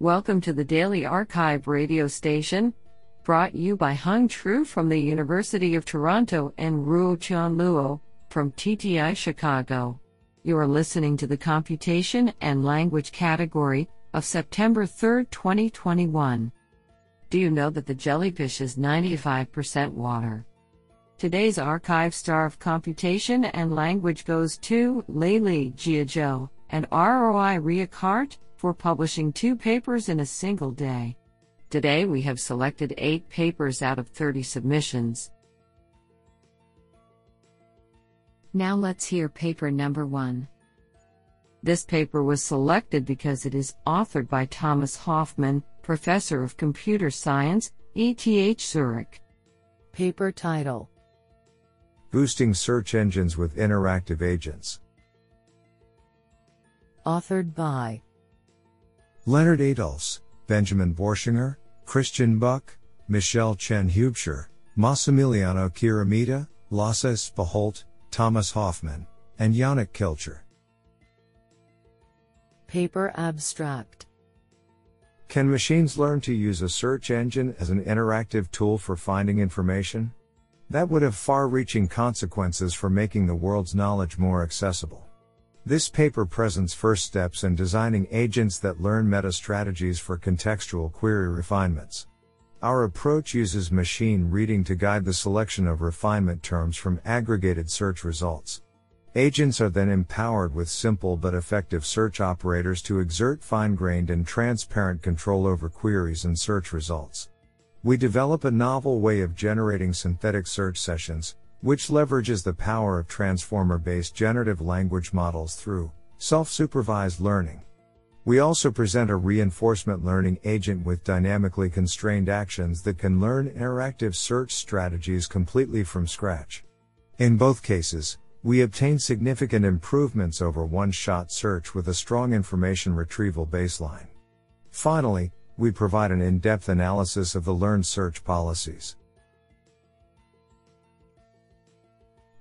Welcome to the Daily Archive radio station, brought you by Hung Tru from the University of Toronto and Ruo Chan Luo from TTI Chicago. You are listening to the Computation and Language category of September 3, 2021. Do you know that the jellyfish is 95% water? Today's archive star of computation and language goes to Leili Jiazhou and ROI Reichart for publishing two papers in a single day. Today we have selected eight papers out of 30 submissions. Now let's hear paper number one. This paper was selected because it is authored by Thomas Hofmann, Professor of Computer Science, ETH Zurich. Paper title Boosting Search Engines with Interactive Agents. Authored by Leonard Adolphs, Benjamin Boerschinger, Christian Buck, Michelle Chen Huebscher, Massimiliano Ciaramita, Lasse Espeholt, Thomas Hofmann, and Yannic Kilcher. Paper Abstract Can machines learn to use a search engine as an interactive tool for finding information? That would have far reaching consequences for making the world's knowledge more accessible. This paper presents first steps in designing agents that learn meta strategies for contextual query refinements. Our approach uses machine reading to guide the selection of refinement terms from aggregated search results. Agents are then empowered with simple but effective search operators to exert fine grained and transparent control over queries and search results. We develop a novel way of generating synthetic search sessions, which leverages the power of transformer based generative language models through self supervised learning. We also present a reinforcement learning agent with dynamically constrained actions that can learn interactive search strategies completely from scratch. In both cases, we obtain significant improvements over one shot search with a strong information retrieval baseline. Finally, we provide an in depth analysis of the learned search policies.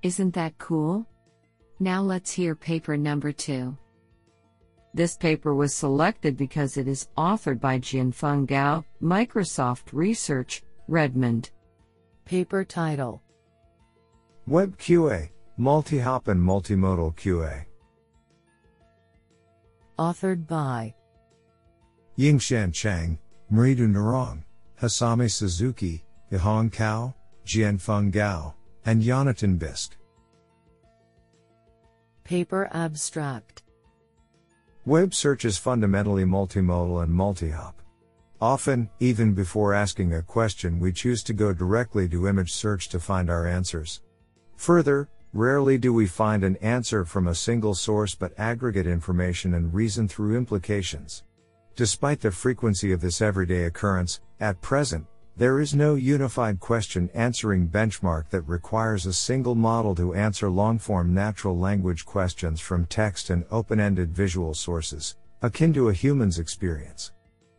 Isn't that cool? Now let's hear paper number two. This paper was selected because it is authored by Jianfeng Gao, Microsoft Research, Redmond. Paper title Web QA, Multi-hop and Multimodal QA. Authored by Yingshan Chang, Mridu Narang, Hisami Suzuki, Yihong Cao, Jianfeng Gao, and Jonathan Bisk. Paper Abstract Web search is fundamentally multimodal and multi-hop. Often, even before asking a question, we choose to go directly to image search to find our answers. Further, rarely do we find an answer from a single source but aggregate information and reason through implications. Despite the frequency of this everyday occurrence, at present, there is no unified question answering benchmark that requires a single model to answer long form natural language questions from text and open ended visual sources, akin to a human's experience.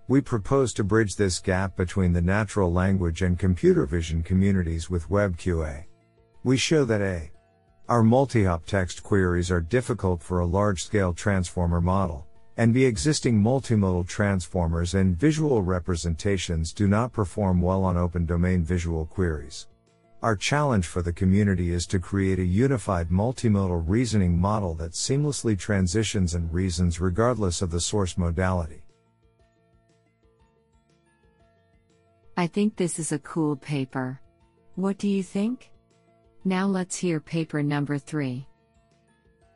We propose to bridge this gap between the natural language and computer vision communities with WebQA. We show that A. Our multi hop text queries are difficult for a large scale transformer model and the existing multimodal transformers and visual representations do not perform well on open domain visual queries. Our challenge for the community is to create a unified multimodal reasoning model that seamlessly transitions and reasons regardless of the source modality. I think this is a cool paper. What do you think? Now let's hear paper number three.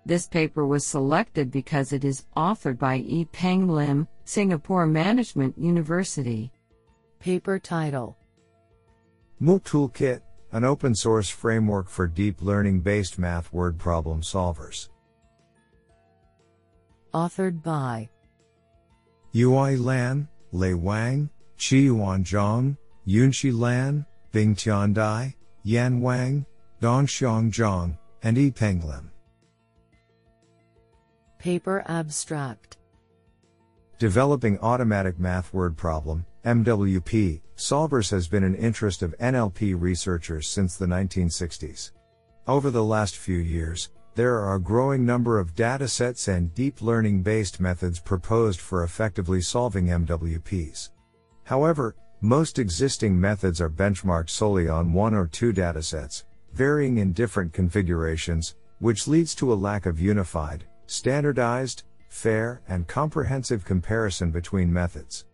This paper was selected because it is authored by E. Peng Lim, Singapore Management University. Paper title MOOC Toolkit, an open source framework for deep learning based math word problem solvers. Authored by Yui Lan, Lei Wang, Qi Yuan Zhang, Yunxi Lan, Bingtian Dai, Yan Wang, Dongxiang Zhang, and E. Peng Lim. Paper Abstract Developing Automatic Math Word Problem, MWP, solvers has been an interest of NLP researchers since the 1960s. Over the last few years, there are a growing number of datasets and deep learning based methods proposed for effectively solving MWPs. However, most existing methods are benchmarked solely on one or two datasets, varying in different configurations, which leads to a lack of unified, standardized, fair, and comprehensive comparison between methods.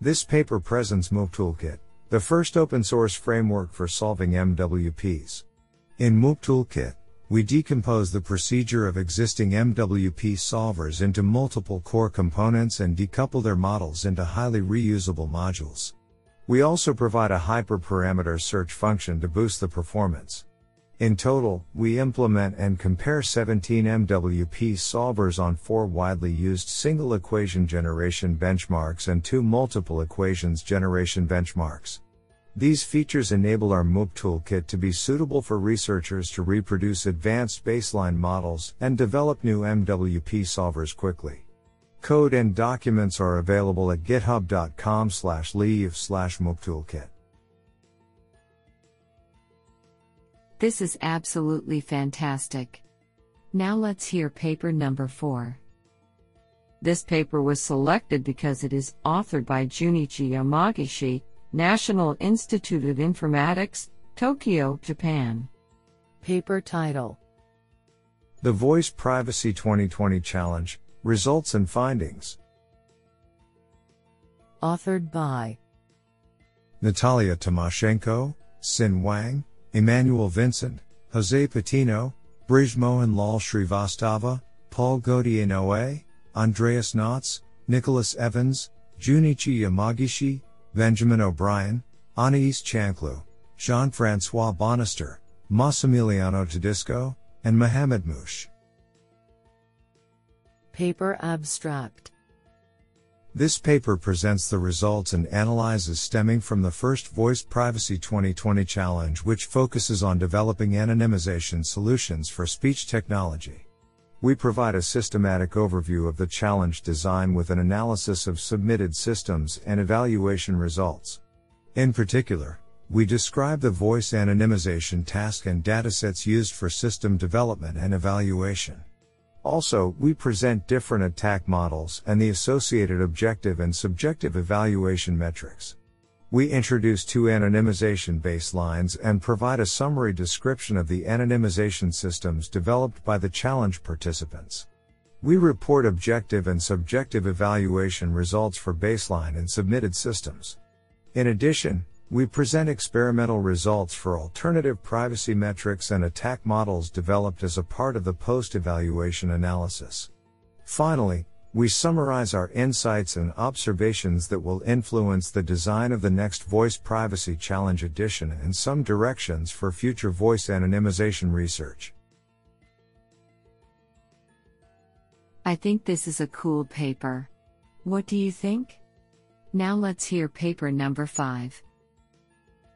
This paper presents MOOP Toolkit, the first open source framework for solving MWPs. In MOOP Toolkit, we decompose the procedure of existing MWP solvers into multiple core components and decouple their models into highly reusable modules. We also provide a hyperparameter search function to boost the performance. In total, we implement and compare 17 MWP solvers on four widely used single equation generation benchmarks and two multiple equations generation benchmarks. These features enable our MOOP toolkit to be suitable for researchers to reproduce advanced baseline models and develop new MWP solvers quickly. Code and documents are available at github.com slash leave slash toolkit. This is absolutely fantastic. Now let's hear paper number 4. This paper was selected because it is authored by Junichi Yamagishi, National Institute of Informatics, Tokyo, Japan. Paper title The Voice Privacy 2020 Challenge Results and Findings. Authored by Natalia Tomashenko, Xin Wang, Emmanuel Vincent, Jose Patino, Brijmohan Lal Srivastava, Paul Gauthier Noé, Andreas Nautsch, Nicholas Evans, Junichi Yamagishi, Benjamin O'Brien, Anais Chanclu, Jean Francois Bonastre, Massimiliano Todisco, and Mohamed Maouche. Paper Abstract This paper presents the results and analyses stemming from the first Voice Privacy 2020 challenge, which focuses on developing anonymization solutions for speech technology. We provide a systematic overview of the challenge design with an analysis of submitted systems and evaluation results. In particular, we describe the voice anonymization task and datasets used for system development and evaluation. Also, we present different attack models and the associated objective and subjective evaluation metrics. We introduce two anonymization baselines and provide a summary description of the anonymization systems developed by the challenge participants. We report objective and subjective evaluation results for baseline and submitted systems. In addition, we present experimental results for alternative privacy metrics and attack models developed as a part of the post evaluation analysis. Finally, we summarize our insights and observations that will influence the design of the next Voice Privacy Challenge edition and some directions for future voice anonymization research. I think this is a cool paper. What do you think? Now let's hear paper number 5.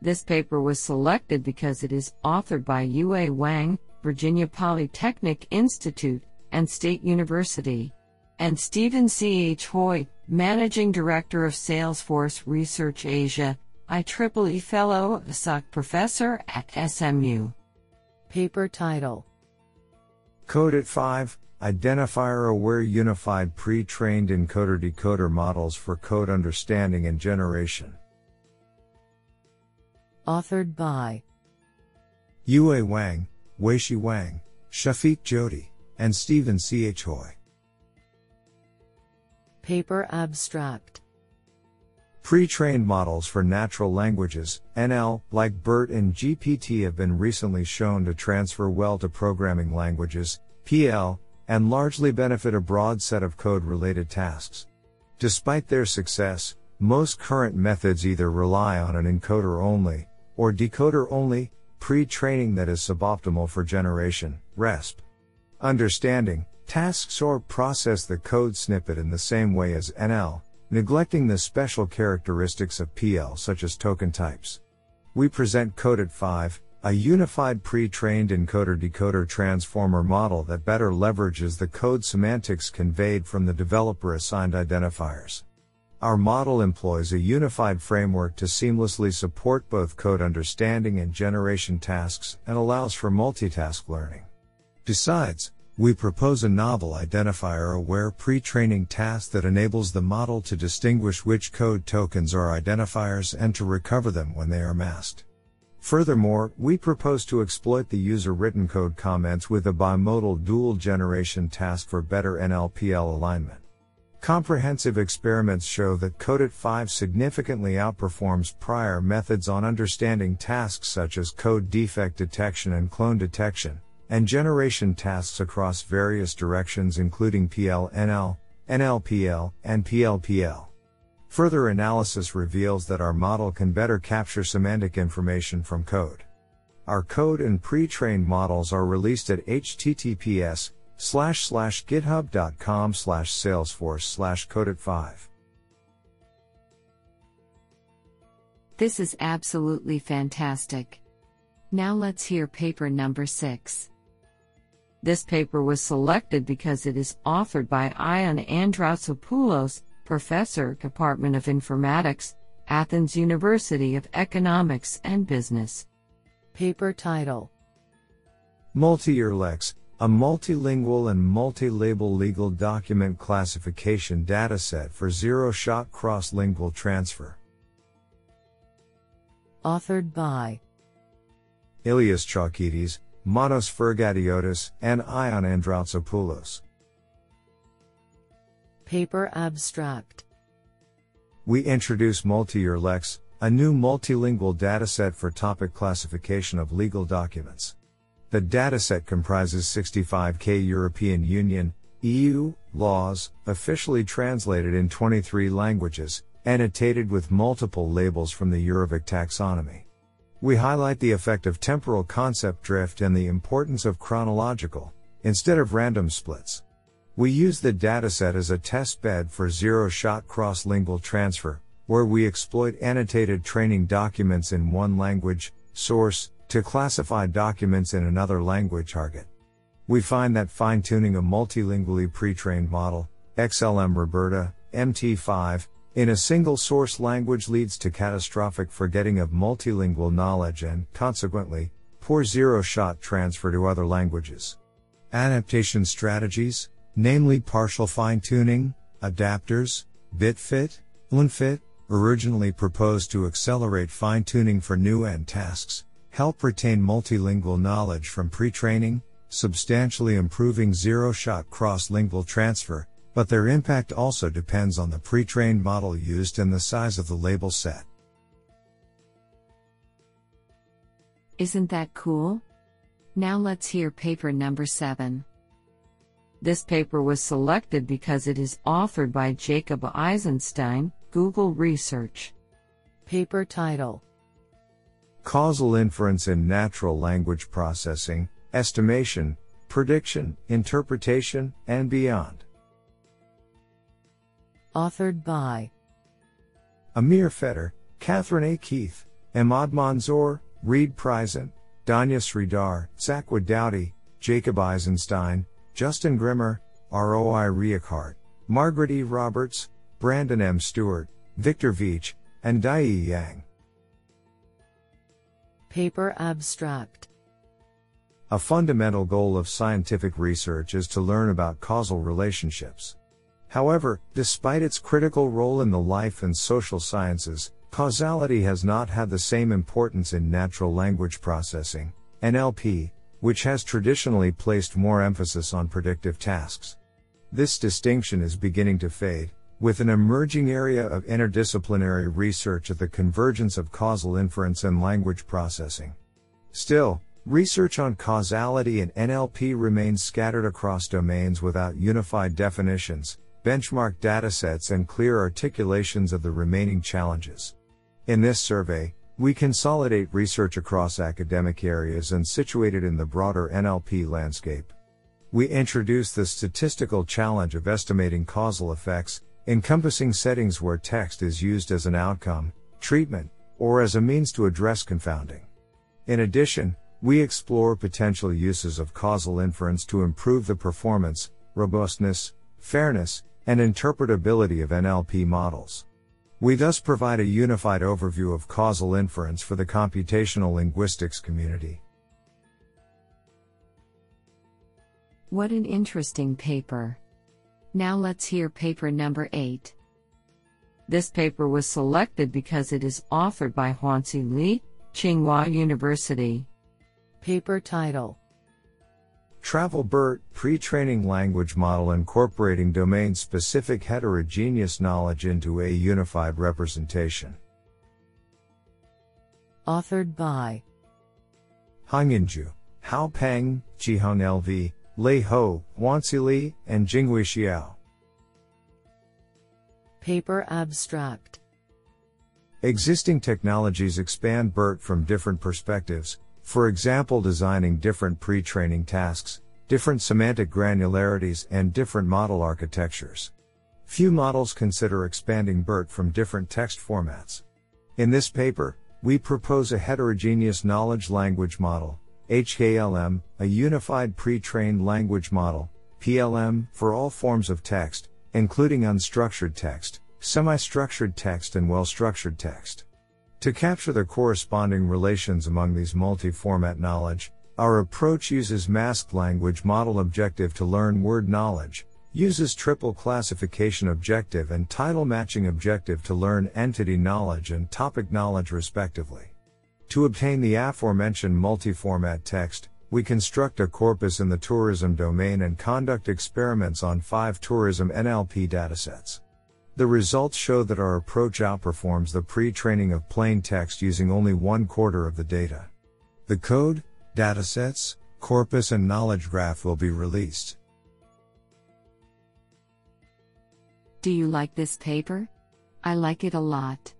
This paper was selected because it is authored by Yue Wang, Virginia Polytechnic Institute, and State University and Steven C. H. Hoi, Managing Director of Salesforce Research Asia, IEEE Fellow, SOC Professor at SMU. Paper title CodeT5 Identifier Aware Unified Pre Trained Encoder Decoder Models for Code Understanding and Generation. Authored by Yue Wang, Weishi Wang, Shafiq Joty, and Steven C. H. Hoi. Paper Abstract Pre-trained models for natural languages, NL, like BERT and GPT have been recently shown to transfer well to programming languages, PL, and largely benefit a broad set of code-related tasks. Despite their success, most current methods either rely on an encoder only, or decoder only, pre-training that is suboptimal for generation, RESP. Understanding, Tasks or process the code snippet in the same way as NL, neglecting the special characteristics of PL such as token types. We present CodeT5, a unified pre-trained encoder-decoder transformer model that better leverages the code semantics conveyed from the developer-assigned identifiers. Our model employs a unified framework to seamlessly support both code understanding and generation tasks and allows for multitask learning. Besides, we propose a novel identifier aware pre training task that enables the model to distinguish which code tokens are identifiers and to recover them when they are masked. Furthermore, we propose to exploit the user written code comments with a bimodal dual generation task for better NLPL alignment. Comprehensive experiments show that CODET 5 significantly outperforms prior methods on understanding tasks such as code defect detection and clone detection, and generation tasks across various directions including PLNL, NLPL, and PLPL. Further analysis reveals that our model can better capture semantic information from code. Our code and pre-trained models are released at https slash slash github.com slash salesforce slash codet 5. This is absolutely fantastic. Now let's hear paper number 6. This paper was selected because it is authored by Ion Androutsopoulos Professor, Department of Informatics, Athens University of Economics and Business. Paper title MultiEURLEX, a multilingual and multi-label legal document classification dataset for zero-shot cross-lingual transfer. Authored by Ilias Chalkidis, Manos Fergadiotis, and Ion Androutsopoulos. Paper Abstract We introduce MultiEURLEX, a new multilingual dataset for topic classification of legal documents. The dataset comprises 65k European Union, EU, laws, officially translated in 23 languages, annotated with multiple labels from the EUROVOC taxonomy. We highlight the effect of temporal concept drift and the importance of chronological, instead of random splits. We use the dataset as a test bed for zero shot cross lingual transfer, where we exploit annotated training documents in one language, source, to classify documents in another language target. We find that fine tuning a multilingually pre trained model, XLM Roberta, MT5, in a single source language leads to catastrophic forgetting of multilingual knowledge and, consequently, poor zero shot transfer to other languages. Adaptation strategies, namely partial fine tuning, adapters, bitfit, unfit, originally proposed to accelerate fine tuning for new end tasks, help retain multilingual knowledge from pre training, substantially improving zero shot cross lingual transfer, but their impact also depends on the pre trained model used and the size of the label set. Isn't that cool? Now let's hear paper number 7. This paper was selected because it is authored by Jacob Eisenstein, Google Research. Paper title Causal inference in natural language processing, estimation, prediction, interpretation, and beyond. Authored by Amir Feder, Katherine A. Keith, Emaad Manzoor, Reid Pryzant, Dhanya Sridhar, Zach Wood-Doughty, Jacob Eisenstein, Justin Grimmer, ROI Reichart, Margaret E. Roberts, Brandon M. Stewart, Victor Veitch, and Diyi Yang. Paper Abstract A fundamental goal of scientific research is to learn about causal relationships. However, despite its critical role in the life and social sciences, causality has not had the same importance in natural language processing, NLP, which has traditionally placed more emphasis on predictive tasks. This distinction is beginning to fade, with an emerging area of interdisciplinary research at the convergence of causal inference and language processing. Still, research on causality and NLP remains scattered across domains without unified definitions, benchmark datasets, and clear articulations of the remaining challenges. In this survey, we consolidate research across academic areas and situate it in the broader NLP landscape. We introduce the statistical challenge of estimating causal effects, encompassing settings where text is used as an outcome, treatment, or as a means to address confounding. In addition, we explore potential uses of causal inference to improve the performance, robustness, fairness, and interpretability of NLP models. We thus provide a unified overview of causal inference for the computational linguistics community. What an interesting paper. Now let's hear paper number 8. This paper was selected because it is authored by Juanzi Li, Tsinghua University. Paper title TravelBERT Pre Training Language Model Incorporating Domain Specific Heterogeneous Knowledge into a Unified Representation. Authored by Hongyin Zhu, Hao Peng, Jihong LV, Lei Hou, Juanzi Li, and Jinghui Xiao. Paper abstract Existing technologies expand BERT from different perspectives, for example, designing different pre training tasks, different semantic granularities, and different model architectures. Few models consider expanding BERT from different text formats. In this paper, we propose a heterogeneous knowledge language model, HKLM, a unified pre-trained language model, PLM, for all forms of text, including unstructured text, semi-structured text and well-structured text. To capture the corresponding relations among these multi-format knowledge, our approach uses masked language model objective to learn word knowledge, uses triple classification objective and title matching objective to learn entity knowledge and topic knowledge respectively. To obtain the aforementioned multi-format text, we construct a corpus in the tourism domain and conduct experiments on five tourism NLP datasets. The results show that our approach outperforms the pre-training of plain text using only one quarter of the data. The code, datasets, corpus and knowledge graph will be released. Do you like this paper? I like it a lot.